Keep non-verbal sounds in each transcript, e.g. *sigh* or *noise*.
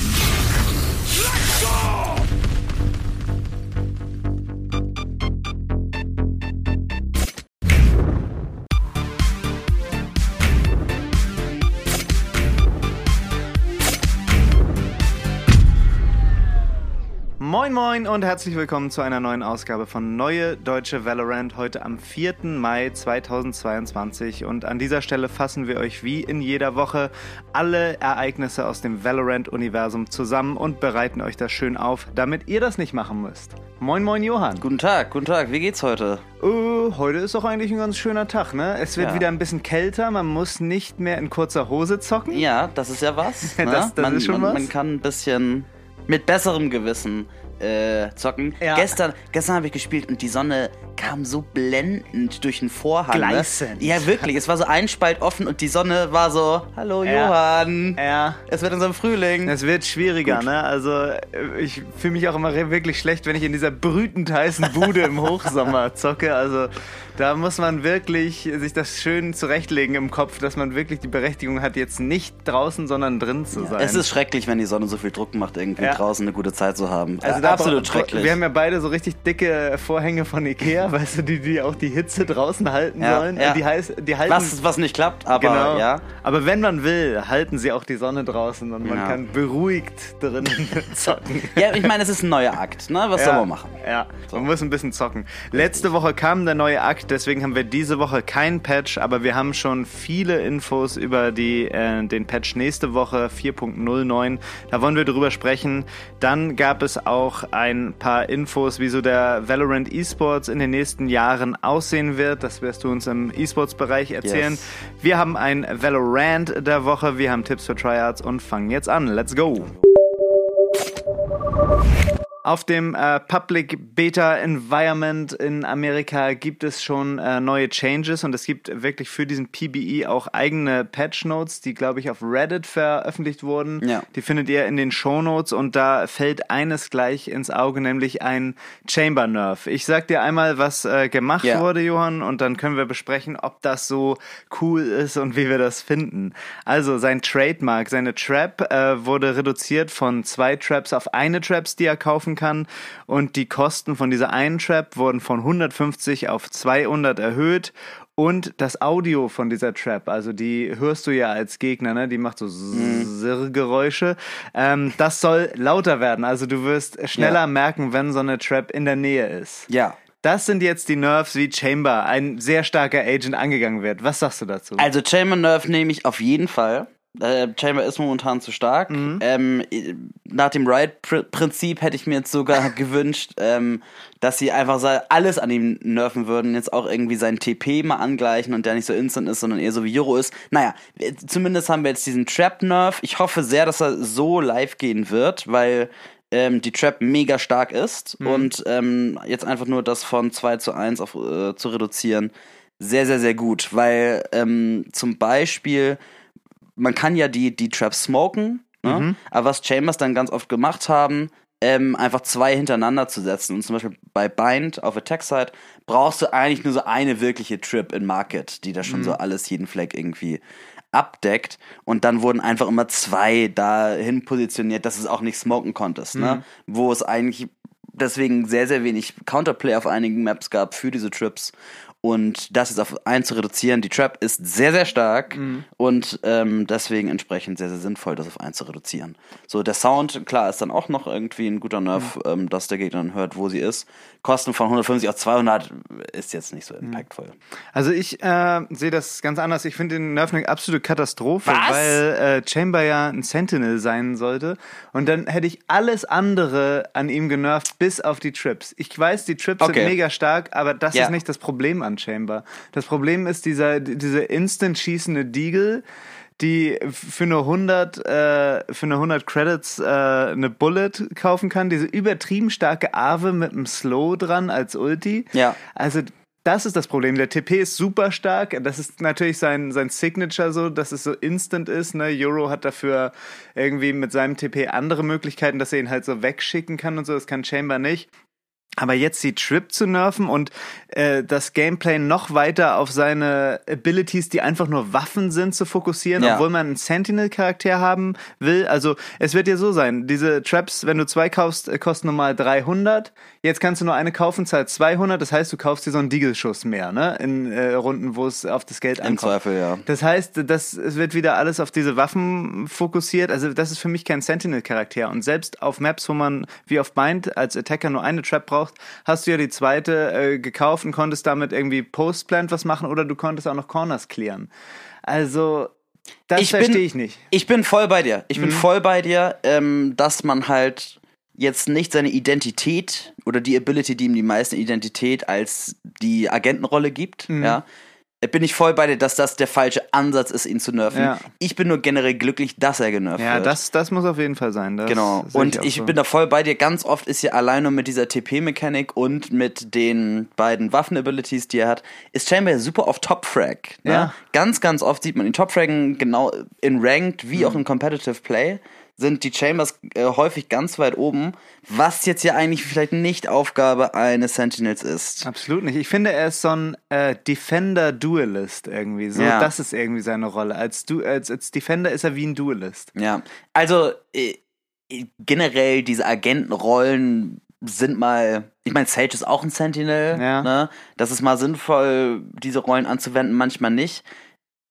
Let's go! Moin Moin und herzlich willkommen zu einer neuen Ausgabe von Neue Deutsche Valorant heute am 4. Mai 2022 und an dieser Stelle fassen wir euch wie in jeder Woche alle Ereignisse aus dem Valorant-Universum zusammen und bereiten euch das schön auf, damit ihr das nicht machen müsst. Moin Moin Johann. Guten Tag, guten Tag, wie geht's heute? Uh, heute ist doch eigentlich ein ganz schöner Tag, ne? Es wird Ja. wieder ein bisschen kälter, man muss nicht mehr in kurzer Hose zocken. Ja, das ist ja was. *laughs* Ne? Das- das man, ist schon man, was. Man kann ein bisschen mit besserem Gewissen äh, zocken. Ja. Gestern, gestern habe ich gespielt und die Sonne kam so blendend durch den Vorhang. Gleißend. Ne? Ja, wirklich. Es war so ein Spalt offen und die Sonne war so, hallo Ja. Johann. Ja. Es wird unser Frühling. Es wird schwieriger, Gut. ne? Also äh, ich fühle mich auch immer wirklich schlecht, wenn ich in dieser brütend heißen Bude im Hochsommer zocke. Also da muss man wirklich sich das schön zurechtlegen im Kopf, dass man wirklich die Berechtigung hat, jetzt nicht draußen, sondern drin zu sein. Es ist schrecklich, wenn die Sonne so viel Druck macht, irgendwie Ja. draußen eine gute Zeit zu haben. also äh, da absolut schrecklich. Wir haben ja beide so richtig dicke Vorhänge von Ikea, *laughs* weißt du, die, die auch die Hitze draußen halten Ja, sollen. ja. Die, heiß, die halten was, was nicht klappt, aber Genau. ja. Aber wenn man will, halten sie auch die Sonne draußen und man Ja. kann beruhigt drinnen *laughs* zocken. Ja, ich meine, es ist ein neuer Akt, ne? Was soll man machen? Ja, man muss ein bisschen zocken. Letzte Woche kam der neue Akt, deswegen haben wir diese Woche keinen Patch, aber wir haben schon viele Infos über die, äh, den Patch nächste Woche 4.09. Da wollen wir drüber sprechen. Dann gab es auch ein paar Infos, wie so der Valorant eSports in den nächsten Jahren aussehen wird. Das wirst du uns im eSports-Bereich erzählen. Yes. Wir haben ein Valorant der Woche, wir haben Tipps für Tryouts und fangen jetzt an. Let's go! Auf dem äh, Public Beta Environment in Amerika gibt es schon äh, neue Changes und es gibt wirklich für diesen PBE auch eigene Patch Notes, die glaube ich auf Reddit veröffentlicht wurden. Ja. Die findet ihr in den Show Notes und da fällt eines gleich ins Auge, nämlich ein Chamber Nerf. Ich sag dir einmal, was äh, gemacht Ja. wurde, Johann, und dann können wir besprechen, ob das so cool ist und wie wir das finden. Also sein Trademark, seine Trap äh, wurde reduziert von zwei Traps auf eine Traps, die er kaufen kann. Und die Kosten von dieser einen Trap wurden von 150 auf 200 erhöht. Und das Audio von dieser Trap, also die hörst du ja als Gegner, ne? Die macht so Sirr-Geräusche. Ähm, das soll lauter werden. Also du wirst schneller Ja. merken, wenn so eine Trap in der Nähe ist. Ja. Das sind jetzt die Nerves, wie Chamber, ein sehr starker Agent, angegangen wird. Was sagst du dazu? Also Chamber Nerf nehme ich auf jeden Fall. Äh, Chamber ist momentan zu stark. Mhm. Ähm, äh, nach dem Riot-Prinzip hätte ich mir jetzt sogar *laughs* gewünscht, ähm, dass sie einfach alles an ihm nerven würden. Jetzt auch irgendwie seinen TP mal angleichen und der nicht so instant ist, sondern eher so wie Euro ist. Naja, zumindest haben wir jetzt diesen Trap-Nerf. Ich hoffe sehr, dass er so live gehen wird, weil ähm, die Trap mega stark ist und ähm, jetzt einfach nur das von 2 zu 1 auf, äh, zu reduzieren, sehr, sehr, sehr gut, weil ähm, zum Beispiel, man kann ja die, die Traps smoken, ne? aber was Chambers dann ganz oft gemacht haben, ähm, einfach zwei hintereinander zu setzen. Und zum Beispiel bei Bind auf Attack Side brauchst du eigentlich nur so eine wirkliche Trip in Market, die da schon so alles, jeden Flag irgendwie abdeckt. Und dann wurden einfach immer zwei dahin positioniert, dass es auch nicht smoken konntest, ne? Wo es eigentlich deswegen sehr, sehr wenig Counterplay auf einigen Maps gab für diese Trips. Und das jetzt auf einen zu reduzieren, die Trap ist sehr, sehr stark und ähm, deswegen entsprechend sehr, sehr sinnvoll, das auf einen zu reduzieren. So, der Sound, klar, ist dann auch noch irgendwie ein guter Nerv, ähm, dass der Gegner dann hört, wo sie ist. Kosten von 150 auf 200 ist jetzt nicht so impactvoll. Also ich äh, sehe das ganz anders. Ich finde den Nerf eine absolute Katastrophe, Was? weil äh, Chamber ja ein Sentinel sein sollte. Und dann hätte ich alles andere an ihm genervt, bis auf die Trips. Ich weiß, die Trips Okay. sind mega stark, aber das Ja. ist nicht das Problem Chamber. Das Problem ist dieser, diese instant schießende Deagle, die für nur 100, äh, für nur 100 Credits äh, eine Bullet kaufen kann. Diese übertrieben starke Ave mit einem Slow dran als Ulti. Ja. Also das ist das Problem. Der TP ist super stark. Das ist natürlich sein, sein Signature so, dass es so instant ist. Ne? Euro hat dafür irgendwie mit seinem TP andere Möglichkeiten, dass er ihn halt so wegschicken kann und so. Das kann Chamber nicht. Aber jetzt die Trip zu nerven und äh, das Gameplay noch weiter auf seine Abilities, die einfach nur Waffen sind, zu fokussieren, Ja. obwohl man einen Sentinel-Charakter haben will. Also es wird ja so sein, diese Traps, wenn du zwei kaufst, äh, kosten normal 300. Jetzt kannst du nur eine kaufen, zahlt 200. Das heißt, du kaufst dir so einen Diegelschuss mehr, ne? In äh, Runden, wo es auf das Geld Im ankommt. Zweifel, ja. Das heißt, das, es wird wieder alles auf diese Waffen fokussiert. Also das ist für mich kein Sentinel-Charakter. Und selbst auf Maps, wo man wie auf Bind als Attacker nur eine Trap braucht, hast du ja die zweite äh, gekauft und konntest damit irgendwie Postplant was machen oder du konntest auch noch Corners clearen. Also das Ich bin- verstehe ich nicht. Ich bin voll bei dir. Ich bin Mhm. voll bei dir, ähm, dass man halt jetzt nicht seine Identität oder die Ability, die ihm die meisten Identität als die Agentenrolle gibt, Mhm. ja. Bin ich voll bei dir, dass das der falsche Ansatz ist, ihn zu nerven. Ja. Ich bin nur generell glücklich, dass er genervt Ja, wird. das, das muss auf jeden Fall sein. Das Genau. Und auch ich so. bin da voll bei dir. Ganz oft ist ja allein nur mit dieser TP-Mechanik und mit den beiden Waffen-Abilities, die er hat, ist Chamber ja super auf Top-Frag. Ne? Ja. Ganz, ganz oft sieht man ihn Top-Fraggen genau in Ranked wie Mhm. auch in Competitive Play sind die Chambers äh, häufig ganz weit oben, was jetzt ja eigentlich vielleicht nicht Aufgabe eines Sentinels ist. Absolut nicht. Ich finde, er ist so ein äh, Defender-Duelist irgendwie. So, Ja. das ist irgendwie seine Rolle. Als, du als, als Defender ist er wie ein Duelist. Ja, also äh, äh, generell diese Agentenrollen sind mal, ich meine, Sage ist auch ein Sentinel, Ja. ne? Das ist mal sinnvoll, diese Rollen anzuwenden, manchmal nicht.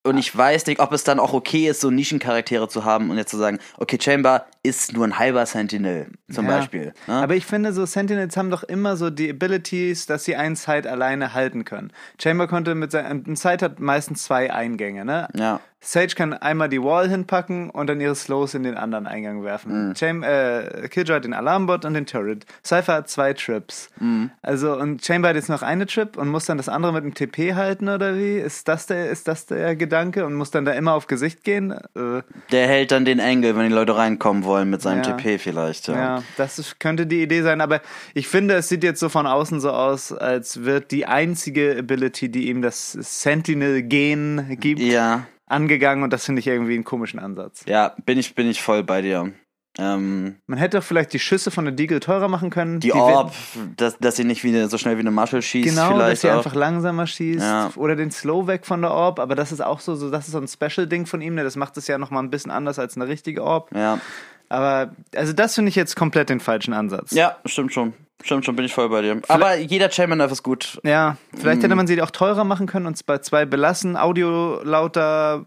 Und ich weiß nicht, ob es dann auch okay ist, so Nischencharaktere zu haben und jetzt zu sagen, okay, Chamber ist nur ein halber Sentinel, zum Ja. Beispiel. Ne? Aber ich finde, so Sentinels haben doch immer so die Abilities, dass sie einen Side alleine halten können. Chamber konnte mit seinem, ein Side hat meistens zwei Eingänge, ne? ja. Sage kann einmal die Wall hinpacken und dann ihre Slows in den anderen Eingang werfen. Mhm. Cham äh, Killjoy hat den Alarmbot und den Turret. Cypher hat zwei Trips. Mhm. Also, und Chamber hat jetzt noch eine Trip und muss dann das andere mit dem TP halten, oder wie? Ist das der, ist das der Gedanke? Und muss dann da immer auf Gesicht gehen? Äh, Der hält dann den Angle, wenn die Leute reinkommen wollen mit seinem Ja. TP vielleicht. Ja. Ja, das ist, könnte die Idee sein, aber ich finde, es sieht jetzt so von außen so aus, als wird die einzige Ability, die ihm das Sentinel-Gen gibt, ja. Angegangen und das finde ich irgendwie einen komischen Ansatz. Ja, bin ich, bin ich voll bei dir. Ähm, Man hätte doch vielleicht die Schüsse von der Deagle teurer machen können. die werden- Orb, dass, dass sie nicht wie eine, so schnell wie eine Marshall schießt, Genau, dass vielleicht sie auch. einfach langsamer schießt. Ja. Oder den Slow weg von der Orb, aber das ist auch so, so das ist so ein Special-Ding von ihm, ne? das macht es ja nochmal ein bisschen anders als eine richtige Orb. ja. Aber, also das finde ich jetzt komplett den falschen Ansatz. ja, stimmt schon. Stimmt schon, bin ich voll bei dir. Aber jeder Chamber Nerf ist gut. Ja, vielleicht Mm. hätte man sie auch teurer machen können und es bei zwei belassen, Audio lauter,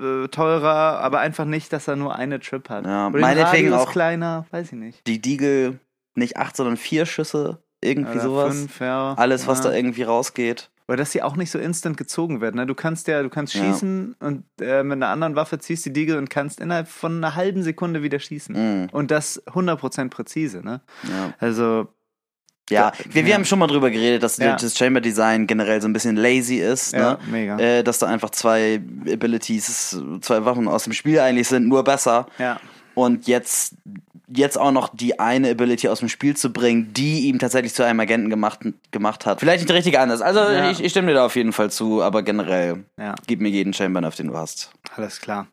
äh, teurer, aber einfach nicht, dass er nur eine Trip hat. Ja, Oder meinetwegen auch- kleiner, weiß ich nicht. Die Deagle nicht acht, sondern vier Schüsse, irgendwie Oder sowas. Fünf, ja. Alles, was ja. da irgendwie rausgeht. Oder dass sie auch nicht so instant gezogen wird. Ne? Du kannst ja, du kannst Ja. schießen und äh, mit einer anderen Waffe ziehst die Diegel und kannst innerhalb von einer halben Sekunde wieder schießen. Mhm. Und das 100% präzise. Ne? Ja. Also, Ja, wir, wir Ja. haben schon mal drüber geredet, dass Ja. das Chamber Design generell so ein bisschen lazy ist. ja, Ne? mega. Äh, dass da einfach zwei Abilities, zwei Waffen aus dem Spiel eigentlich sind, nur besser. ja. Und jetzt, jetzt auch noch die eine Ability aus dem Spiel zu bringen, die ihm tatsächlich zu einem Agenten gemacht, gemacht hat. Vielleicht nicht der richtige Ansatz. Also Ja. ich, ich stimme dir da auf jeden Fall zu, aber generell Ja. gib mir jeden Chamber Nerf, den du hast. Alles klar.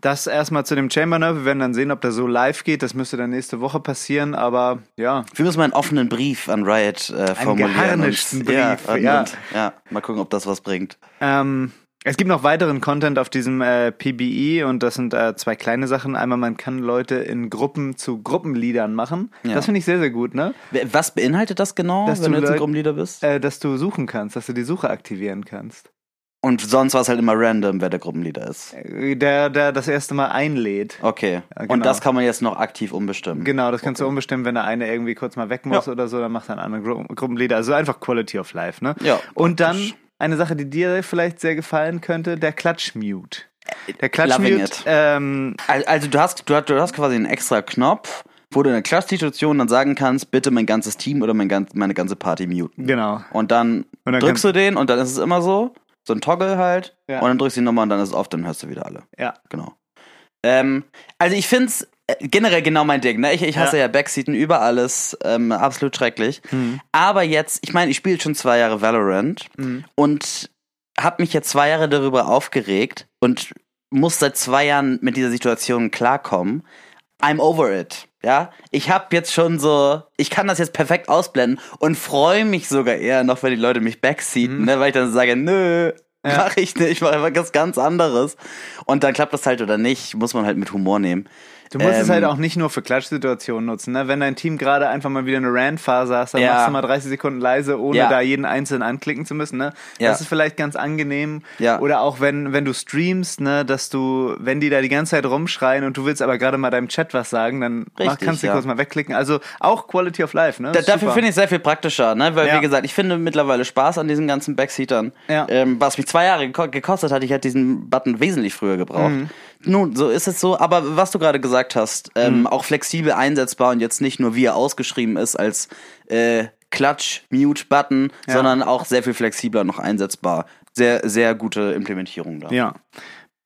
Das erstmal zu dem Chamber Nerve. Wir werden dann sehen, ob der so live geht. Das müsste dann nächste Woche passieren. Aber ja, Wir müssen mal einen offenen Brief an Riot äh, formulieren. geharnischten und, ja, Brief, und, ja. Und, ja, mal gucken, ob das was bringt. ähm, es gibt noch weiteren Content auf diesem äh, PBE und das sind äh, zwei kleine Sachen. Einmal, man kann Leute in Gruppen zu Gruppenliedern machen. Ja. Das finde ich sehr, sehr gut, ne? Was beinhaltet das genau, Dass wenn du du jetzt ein Gruppenleader bist? Äh, dass du suchen kannst, dass du die Suche aktivieren kannst. Und sonst war es halt immer random, wer der Gruppenleader ist. Äh, Der, der das erste Mal einlädt. Okay. Genau. Und das kann man jetzt noch aktiv umbestimmen. Genau, das kannst du umbestimmen, wenn der eine irgendwie kurz mal weg muss Ja. oder so, dann macht er einen anderen Gru Gruppenleader. Also einfach Quality of Life, ne? Ja, Und dann praktisch. Eine Sache, die dir vielleicht sehr gefallen könnte, der Klatschmute. Der Klatschmute, ähm, Al- Also du hast, du hast, du hast quasi einen extra Knopf, wo du in der Klatschsituation dann sagen kannst, bitte mein ganzes Team oder mein ganz, meine ganze Party muten. genau. Und dann, Und dann drückst du den und dann ist es immer so, so ein Toggle halt. Ja. Und dann drückst du die Nummer und dann ist es off, dann hörst du wieder alle. Ja. Genau. Ähm, also ich finde es generell genau mein Ding. Ne? Ich, ich hasse Ja. ja, Backseaten über alles. Ähm, absolut schrecklich. Mhm. Aber jetzt, ich meine, ich spiele schon zwei Jahre Valorant Mhm. und habe mich jetzt zwei Jahre darüber aufgeregt und muss seit zwei Jahren mit dieser Situation klarkommen. I'm over it. Ja, ich habe jetzt schon so, ich kann das jetzt perfekt ausblenden und freue mich sogar eher noch, wenn die Leute mich backseaten, ne, weil ich dann sage, nö, Ja. mach ich nicht, ich mache einfach was ganz anderes. Und dann klappt das halt oder nicht, muss man halt mit Humor nehmen. Du musst es Ähm, halt auch nicht nur für Klatschsituationen nutzen. Ne? Wenn dein Team gerade einfach mal wieder eine Rand-Phase hast, dann Ja. machst du mal 30 Sekunden leise, ohne Ja. da jeden einzeln anklicken zu müssen. Ne? Ja. Das ist vielleicht ganz angenehm. Ja. Oder auch wenn, wenn du streamst, ne, dass du, wenn die da die ganze Zeit rumschreien und du willst aber gerade mal deinem Chat was sagen, dann mach, Richtig, kannst du kurz mal wegklicken. Also auch Quality of Life. Ne? Da, dafür finde ich es sehr viel praktischer, ne? Weil, wie gesagt, ich finde mittlerweile Spaß an diesen ganzen Backseatern. Ja. Ähm, was mich zwei Jahre geko- gekostet hat, ich hätte diesen Button wesentlich früher gebraucht. Mhm. Nun, so ist es so, aber was du gerade gesagt hast, ähm, Mhm. auch flexibel einsetzbar und jetzt nicht nur wie er ausgeschrieben ist als äh, Clutch-Mute-Button, Ja. sondern auch sehr viel flexibler noch einsetzbar. Sehr, sehr gute Implementierung da. Ja.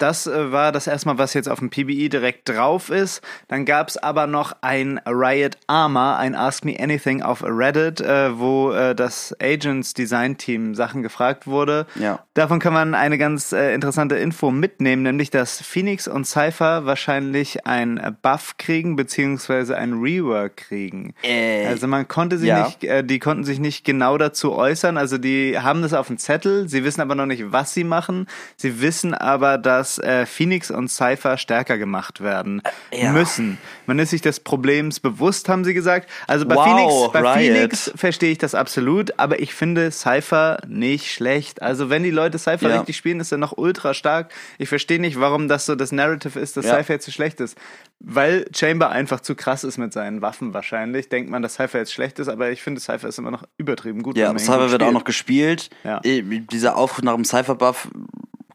Das äh, war das erstmal, was jetzt auf dem PBI direkt drauf ist. Dann gab es aber noch ein Riot Armor, ein Ask Me Anything auf Reddit, äh, wo äh, das Agents Design Team Sachen gefragt wurde. Ja. Davon kann man eine ganz äh, interessante Info mitnehmen, nämlich dass Phoenix und Cypher wahrscheinlich ein Buff kriegen, beziehungsweise ein Rework kriegen. Äh, also man konnte sie ja. nicht, äh, die konnten sich nicht genau dazu äußern. Also die haben das auf dem Zettel, sie wissen aber noch nicht, was sie machen. Sie wissen aber, dass äh, Phoenix und Cypher stärker gemacht werden ja. müssen. Man ist sich des Problems bewusst, haben sie gesagt. Also bei Wow, Phoenix, bei Riot. Phoenix verstehe ich das absolut, aber ich finde Cypher nicht schlecht. Also wenn die Leute Cypher Ja. richtig spielen, ist er noch ultra stark. Ich verstehe nicht, warum das so das Narrative ist, dass Ja. Cypher jetzt zu schlecht ist. Weil Chamber einfach zu krass ist mit seinen Waffen wahrscheinlich. Denkt man, dass Cypher jetzt schlecht ist, aber ich finde Cypher ist immer noch übertrieben gut. Ja, Cypher wird auch noch gespielt. Ja. Äh, Dieser Aufruf nach dem Cypher-Buff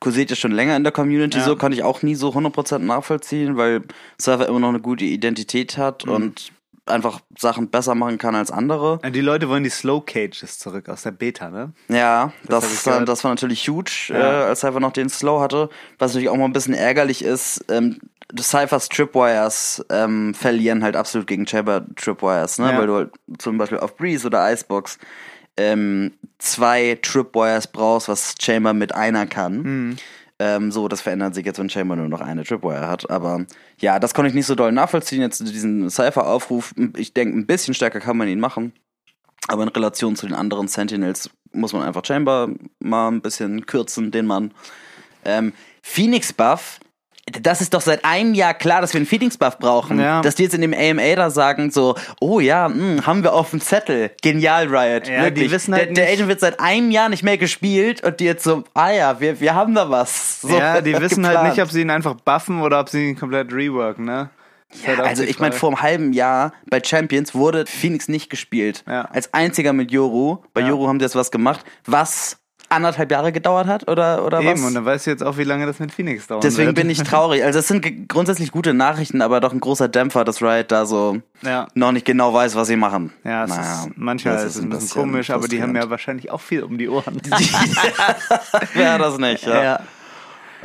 kursiert ja schon länger in der Community, Ja. so kann ich auch nie so 100% nachvollziehen, weil Cypher immer noch eine gute Identität Mhm. hat und einfach Sachen besser machen kann als andere. Die Leute wollen die Slow Cages zurück aus der Beta, ne? Ja, Das das, gehört. das war natürlich huge, Ja. äh, als Cypher noch den Slow hatte. Was natürlich auch mal ein bisschen ärgerlich ist, ähm, Cyphers Tripwires ähm, verlieren halt absolut gegen Chamber Tripwires, ne? Ja. Weil du halt zum Beispiel auf Breeze oder Icebox ähm, zwei Tripwires brauchst, was Chamber mit einer kann. Mhm. Ähm, so, das verändert sich jetzt, wenn Chamber nur noch eine Tripwire hat. Aber ja, das konnte ich nicht so doll nachvollziehen. Jetzt diesen Cypher-Aufruf, ich denke, ein bisschen stärker kann man ihn machen. Aber in Relation zu den anderen Sentinels muss man einfach Chamber mal ein bisschen kürzen, den Mann. Ähm, Phoenix Buff, das ist doch seit einem Jahr klar, dass wir einen Phoenix Buff brauchen. Ja. Dass die jetzt in dem AMA da sagen, so, oh ja, mh, haben wir auf dem Zettel. Genial, Riot. Ja, die wissen halt der, der nicht- Agent wird seit einem Jahr nicht mehr gespielt und die jetzt so, ah ja, wir, wir haben da was. So, ja, *laughs* die wissen halt geplant. nicht, ob sie ihn einfach buffen oder ob sie ihn komplett reworken, ne? Ist halt Also ich meine, vor einem halben Jahr bei Champions wurde Phoenix nicht gespielt. Ja. Als einziger mit Yoru. Bei Ja. Yoru haben die jetzt was gemacht, was anderthalb Jahre gedauert hat oder, oder Eben, was? und dann weißt du jetzt auch, wie lange das mit Phoenix dauert. Deswegen bin ich traurig. Also es sind grundsätzlich gute Nachrichten, aber doch ein großer Dämpfer, dass Riot da so Ja. noch nicht genau weiß, was sie machen. Ja, es Naja, ist, manchmal ist es ein bisschen komisch, aber die haben ja wahrscheinlich auch viel um die Ohren. *laughs* *laughs* ja, das nicht. Ja. Ja.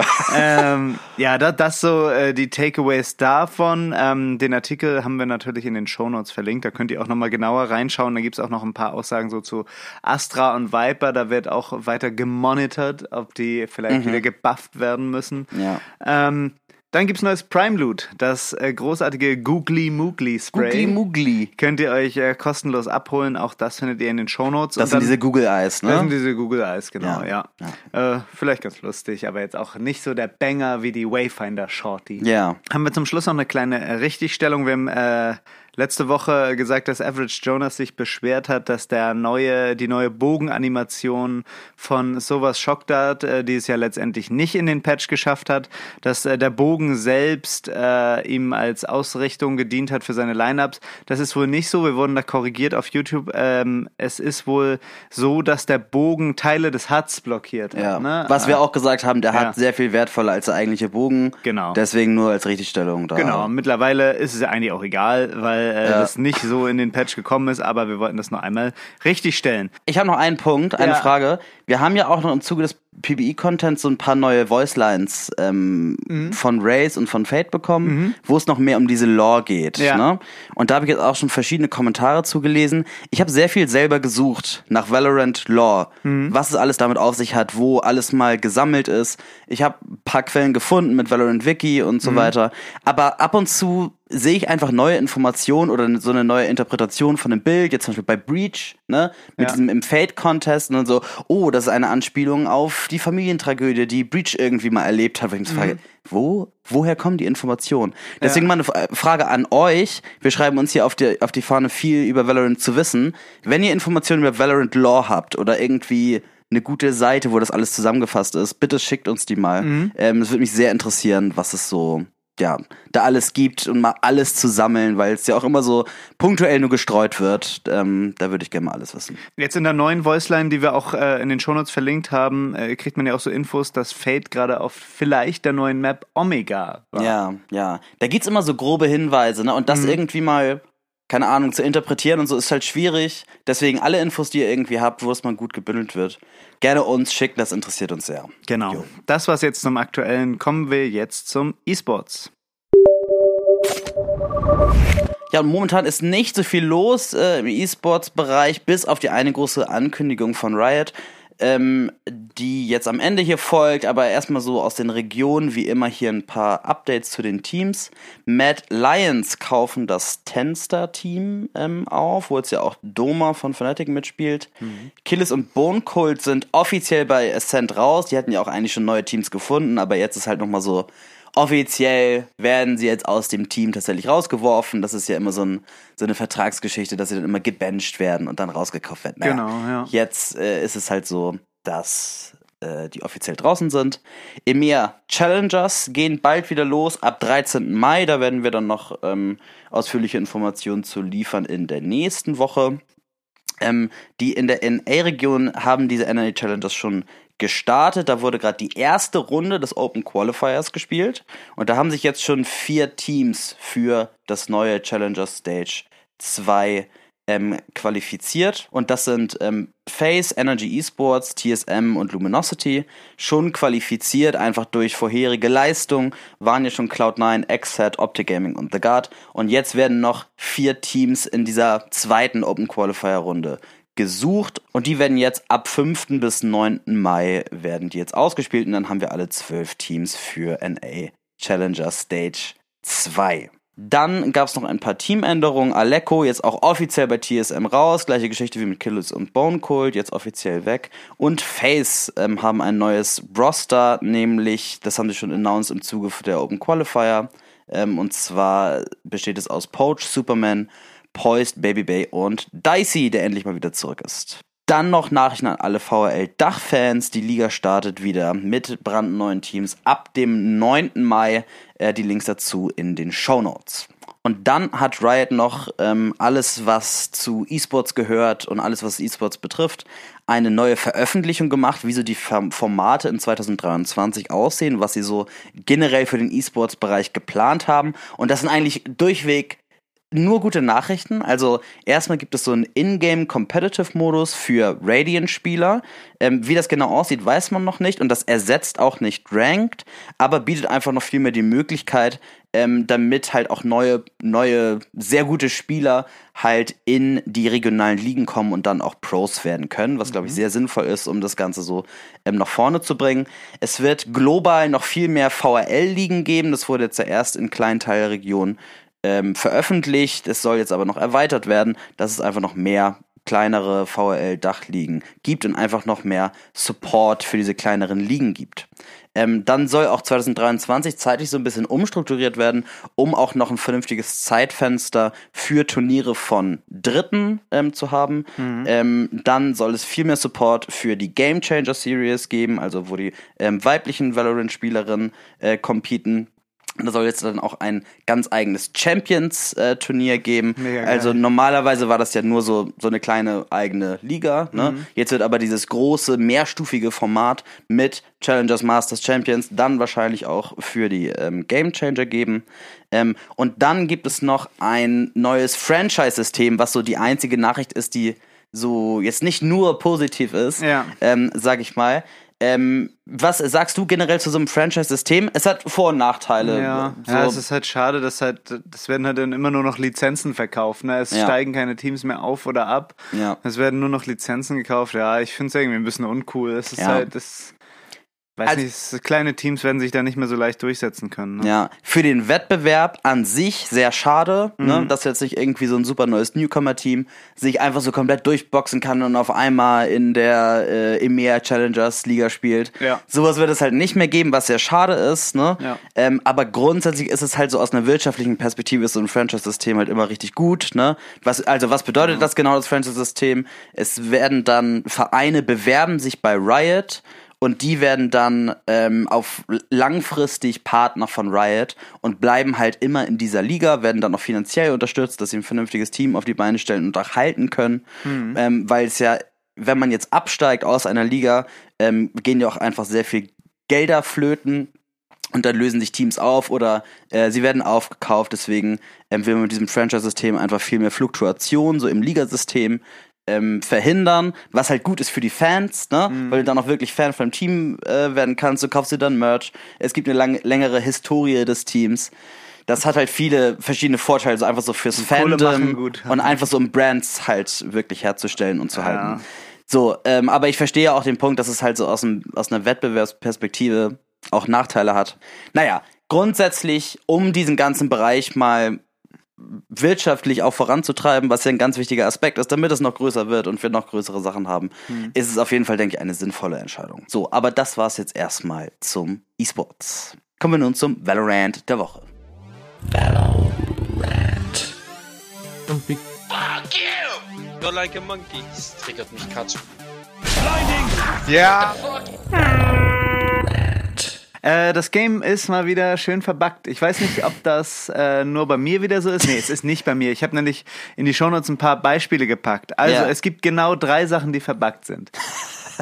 *laughs* ähm, ja, das, das so äh, die Takeaways davon. Ähm, den Artikel haben wir natürlich in den Shownotes verlinkt. Da könnt ihr auch nochmal genauer reinschauen. Da gibt's auch noch ein paar Aussagen so zu Astra und Viper. Da wird auch weiter gemonitort, ob die vielleicht wieder gebufft werden müssen. Ja. Ähm, dann gibt's neues Prime Loot, das äh, großartige Googly Moogly Spray. Googly Moogly. Könnt ihr euch äh, kostenlos abholen. Auch das findet ihr in den Shownotes. Das Und sind dann- diese Google Eyes, das sind ne? diese Google Eyes, genau, ja. Ja, Äh, vielleicht ganz lustig, aber jetzt auch nicht so der Banger wie die Wayfinder Shorty. Ja. Haben wir zum Schluss noch eine kleine Richtigstellung. Wir haben äh, letzte Woche gesagt, dass Average Jonas sich beschwert hat, dass der neue, die neue Bogenanimation von sowas Shockdart, äh, die es ja letztendlich nicht in den Patch geschafft hat, dass äh, der Bogen selbst äh, ihm als Ausrichtung gedient hat für seine Lineups. Das ist wohl nicht so. Wir wurden da korrigiert auf YouTube. Ähm, es ist wohl so, dass der Bogen Teile des Huts blockiert. hat, Ja. Ne? Was wir auch gesagt haben, der Ja. hat sehr viel wertvoller als der eigentliche Bogen. Genau. Deswegen nur als Richtigstellung da. Genau, mittlerweile ist es ja eigentlich auch egal, weil äh, Ja. das nicht so in den Patch gekommen ist, aber wir wollten das noch einmal richtig stellen. Ich habe noch einen Punkt, eine Ja. Frage. Wir haben ja auch noch im Zuge des PBE-Content so ein paar neue Voicelines ähm, mhm. von Race und von Fate bekommen, mhm. wo es noch mehr um diese Lore geht. Ja. Ne? Und da habe ich jetzt auch schon verschiedene Kommentare zugelesen. Ich habe sehr viel selber gesucht nach Valorant Lore, mhm. was es alles damit auf sich hat, wo alles mal gesammelt ist. Ich habe ein paar Quellen gefunden mit Valorant Wiki und so mhm. weiter. Aber ab und zu sehe ich einfach neue Informationen oder so eine neue Interpretation von einem Bild, jetzt zum Beispiel bei Breach, ne, mit ja. diesem im Fate-Contest und so, oh, das ist eine Anspielung auf die Familientragödie, die Breach irgendwie mal erlebt hat, wo ich mich mhm. frage, wo, woher kommen die Informationen? Deswegen ja. mal eine Frage an euch, wir schreiben uns hier auf die, auf die Fahne viel über Valorant zu wissen, wenn ihr Informationen über Valorant Law habt oder irgendwie eine gute Seite, wo das alles zusammengefasst ist, bitte schickt uns die mal. Mhm. Ähm, es würde mich sehr interessieren, was es so ja, da alles gibt und mal alles zu sammeln, weil es ja auch immer so punktuell nur gestreut wird. Ähm, da würde ich gerne mal alles wissen. Jetzt in der neuen Voiceline, die wir auch äh, in den Shownotes verlinkt haben, äh, kriegt man ja auch so Infos, dass Fate gerade auf vielleicht der neuen Map Omega war. Ja, ja. Da gibt's immer so grobe Hinweise, ne? Und das mhm. irgendwie mal keine Ahnung, zu interpretieren und so ist halt schwierig. Deswegen alle Infos, die ihr irgendwie habt, wo es mal gut gebündelt wird, gerne uns schicken, das interessiert uns sehr. Genau. Jo. Das war's jetzt zum Aktuellen. Kommen wir jetzt zum E-Sports. Ja, und momentan ist nicht so viel los äh, im E-Sports-Bereich, bis auf die eine große Ankündigung von Riot ähm, die jetzt am Ende hier folgt, aber erstmal so aus den Regionen, wie immer hier ein paar Updates zu den Teams. Mad Lions kaufen das Tenstar-Team ähm, auf, wo jetzt ja auch Doma von Fnatic mitspielt. Mhm. Killis und Bone Cult sind offiziell bei Ascent raus. Die hatten ja auch eigentlich schon neue Teams gefunden, aber jetzt ist halt nochmal so offiziell werden sie jetzt aus dem Team tatsächlich rausgeworfen. Das ist ja immer so, ein, so eine Vertragsgeschichte, dass sie dann immer gebencht werden und dann rausgekauft werden. Naja, genau, ja. Jetzt äh, ist es halt so, dass äh, die offiziell draußen sind. EMEA Challengers gehen bald wieder los, ab 13. Mai. Da werden wir dann noch ähm, ausführliche Informationen zu liefern in der nächsten Woche. Ähm, die in der NA-Region haben diese NA Challengers schon gestartet. Da wurde gerade die erste Runde des Open Qualifiers gespielt. Und da haben sich jetzt schon vier Teams für das neue Challenger Stage 2 ähm, qualifiziert. Und das sind ähm, Face, Energy Esports, TSM und Luminosity. Schon qualifiziert, einfach durch vorherige Leistung. Waren ja schon Cloud9, Xset, Optic Gaming und The Guard. Und jetzt werden noch vier Teams in dieser zweiten Open Qualifier Runde gesucht und die werden jetzt ab 5. bis 9. Mai werden die jetzt ausgespielt und dann haben wir alle zwölf Teams für NA Challenger Stage 2. Dann gab es noch ein paar Teamänderungen. Aleko jetzt auch offiziell bei TSM raus. Gleiche Geschichte wie mit Killers und Bone Cold, jetzt offiziell weg. Und Face ähm, haben ein neues Roster, nämlich, das haben sie schon announced im Zuge der Open Qualifier. Ähm, und zwar besteht es aus Poach, Superman, Poised, Baby Bay und Dicey, der endlich mal wieder zurück ist. Dann noch Nachrichten an alle VRL-Dachfans. Die Liga startet wieder mit brandneuen Teams ab dem 9. Mai. Äh, die Links dazu in den Show Notes. Und dann hat Riot noch ähm, alles, was zu E-Sports gehört und alles, was E-Sports betrifft, eine neue Veröffentlichung gemacht, wie so die Formate in 2023 aussehen, was sie so generell für den E-Sports-Bereich geplant haben. Und das sind eigentlich durchweg nur gute Nachrichten. Also erstmal gibt es so einen Ingame Competitive Modus für Radiant-Spieler. Ähm, wie das genau aussieht, weiß man noch nicht und das ersetzt auch nicht Ranked, aber bietet einfach noch viel mehr die Möglichkeit, ähm, damit halt auch neue, neue, sehr gute Spieler halt in die regionalen Ligen kommen und dann auch Pros werden können, was glaube ich mhm. sehr sinnvoll ist, um das Ganze so ähm, nach vorne zu bringen. Es wird global noch viel mehr VRL-Ligen geben. Das wurde jetzt ja erst in kleinen Teilregionen ähm, veröffentlicht. Es soll jetzt aber noch erweitert werden, dass es einfach noch mehr kleinere VRL-Dachligen gibt und einfach noch mehr Support für diese kleineren Ligen gibt. Ähm, dann soll auch 2023 zeitlich so ein bisschen umstrukturiert werden, um auch noch ein vernünftiges Zeitfenster für Turniere von Dritten ähm, zu haben. Mhm. Ähm, dann soll es viel mehr Support für die Game Changer Series geben, also wo die ähm, weiblichen Valorant-Spielerinnen äh, competen. Da soll jetzt dann auch ein ganz eigenes Champions-Turnier geben. Mega also normalerweise war das ja nur so, so eine kleine eigene Liga. Ne? Mhm. Jetzt wird aber dieses große, mehrstufige Format mit Challengers, Masters, Champions dann wahrscheinlich auch für die ähm, Game Changer geben. Ähm, und dann gibt es noch ein neues Franchise-System, was so die einzige Nachricht ist, die so jetzt nicht nur positiv ist, ja. ähm, sag ich mal. Ähm, was sagst du generell zu so einem Franchise-System? Es hat Vor- und Nachteile. Ja, So, ja, es ist halt schade, dass halt, das werden halt dann immer nur noch Lizenzen verkauft. Ne? Es Ja. steigen keine Teams mehr auf oder ab. Ja. Es werden nur noch Lizenzen gekauft. Ja, ich finde es irgendwie ein bisschen uncool. Es ist Ja. halt, das, weiß Also- nicht, kleine Teams werden sich da nicht mehr so leicht durchsetzen können. Ne? Ja, für den Wettbewerb an sich sehr schade, Mhm. ne, dass jetzt nicht irgendwie so ein super neues Newcomer-Team sich einfach so komplett durchboxen kann und auf einmal in der äh, EMEA Challengers Liga spielt. Ja. Sowas wird es halt nicht mehr geben, was sehr schade ist. Ne? Ja. Ähm, aber grundsätzlich ist es halt so aus einer wirtschaftlichen Perspektive ist so ein Franchise-System halt immer richtig gut. Ne? Was, also was bedeutet das genau, das Franchise-System? Es werden dann Vereine bewerben sich bei Riot und die werden dann ähm, auf langfristig Partner von Riot und bleiben halt immer in dieser Liga, werden dann auch finanziell unterstützt, dass sie ein vernünftiges Team auf die Beine stellen und auch halten können, ähm, weil es ja, wenn man jetzt absteigt aus einer Liga, ähm, gehen ja auch einfach sehr viel Gelder flöten und dann lösen sich Teams auf oder äh, sie werden aufgekauft. Deswegen ähm, will man mit diesem Franchise-System einfach viel mehr Fluktuation so im Ligasystem ähm, verhindern, was halt gut ist für die Fans, ne? weil du dann auch wirklich Fan von dem Team äh, werden kannst. Du kaufst dir dann Merch. Es gibt eine lang längere Historie des Teams. Das hat halt viele verschiedene Vorteile, so einfach so fürs Kohle Fandom gut. und einfach so um Brands halt wirklich herzustellen und zu Ja. halten. So, ähm, aber ich verstehe auch den Punkt, dass es halt so aus, dem, aus einer Wettbewerbsperspektive auch Nachteile hat. Naja, grundsätzlich, um diesen ganzen Bereich mal wirtschaftlich auch voranzutreiben, was ja ein ganz wichtiger Aspekt ist, damit es noch größer wird und wir noch größere Sachen haben, ist es auf jeden Fall, denke ich, eine sinnvolle Entscheidung. So, aber das war's jetzt erstmal zum E-Sports. Kommen wir nun zum Valorant der Woche. Wie Fuck you! You're like a monkey. Das triggert mich Katsch. Ja. Äh, das Game ist mal wieder schön verbuggt. Ich weiß nicht, ob das äh, nur bei mir wieder so ist. Nee, es ist nicht bei mir. Ich habe nämlich in die Shownotes ein paar Beispiele gepackt. Also Ja. es gibt genau drei Sachen, die verbuggt sind.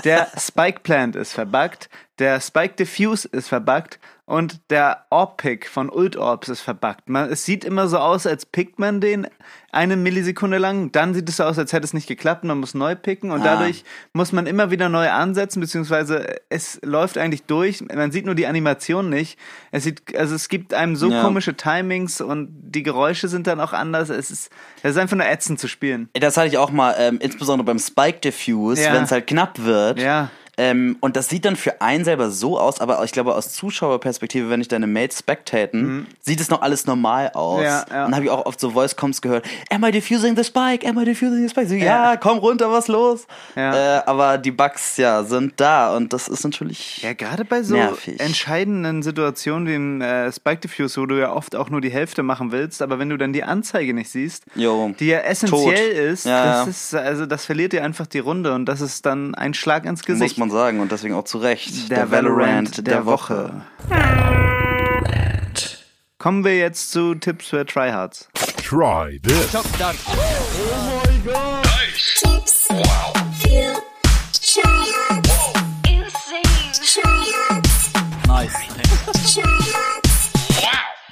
Der Spike Plant ist verbuggt, der Spike Diffuse ist verbuggt und der Orb-Pick von Ult Orbs ist verbuggt. Man, es sieht immer so aus, als pickt man den eine Millisekunde lang, dann sieht es so aus, als hätte es nicht geklappt, man muss neu picken und Ah. dadurch muss man immer wieder neu ansetzen, beziehungsweise es läuft eigentlich durch, man sieht nur die Animation nicht. Es sieht, also es gibt einem so Ja. komische Timings und die Geräusche sind dann auch anders. Es ist, es ist einfach nur ätzend zu spielen. Das hatte ich auch mal, ähm, insbesondere beim Spike Diffuse, Ja. wenn es halt knapp wird. Ja. Ähm, und das sieht dann für einen selber so aus, aber ich glaube aus Zuschauerperspektive, wenn ich deine Mates spectaten, sieht es noch alles normal aus. Mhm. Ja, ja. Und habe ich auch oft so Voice-Coms gehört, am I diffusing the spike? Am I diffusing the spike? So, ja, Ja. komm runter, was los? Ja. Äh, aber die Bugs, ja, sind da und das ist natürlich... Ja, gerade bei so Nervig. entscheidenden Situationen wie im äh, Spike Diffuse, wo du ja oft auch nur die Hälfte machen willst, aber wenn du dann die Anzeige nicht siehst, Jo. die ja essentiell ist, Ja, das ist, also das verliert dir einfach die Runde und das ist dann ein Schlag ans Muss Gesicht. Man sagen und deswegen auch zu Recht. Der Valorant der Woche. Kommen wir jetzt zu Tipps für Tryhards. try this. Tips. Für Tryhards. Insane. Tryhards. Nice. Tryhards.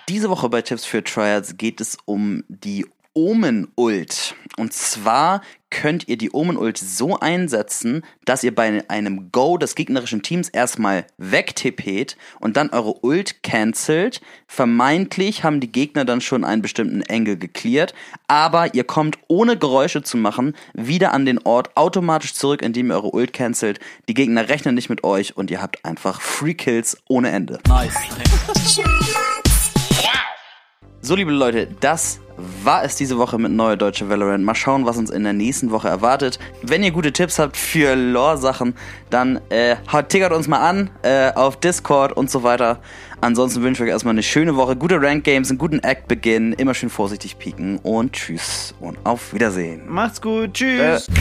Diese Woche bei Tipps für Triads geht es um die Omen-Ult. Und zwar könnt ihr die Omen-Ult so einsetzen, dass ihr bei einem Go des gegnerischen Teams erstmal wegtippet und dann eure Ult cancelt. Vermeintlich haben die Gegner dann schon einen bestimmten Angle geklärt, aber ihr kommt ohne Geräusche zu machen wieder an den Ort automatisch zurück, indem ihr eure Ult cancelt. Die Gegner rechnen nicht mit euch und ihr habt einfach Free Kills ohne Ende. *laughs* So, liebe Leute, das war es diese Woche mit Neue Deutsche Valorant. Mal schauen, was uns in der nächsten Woche erwartet. Wenn ihr gute Tipps habt für Lore-Sachen, dann äh, tickert uns mal an äh, auf Discord und so weiter. Ansonsten wünsche ich euch erstmal eine schöne Woche, gute Rank-Games, einen guten Act-Beginn, immer schön vorsichtig pieken und tschüss und auf Wiedersehen. Macht's gut, tschüss. Äh.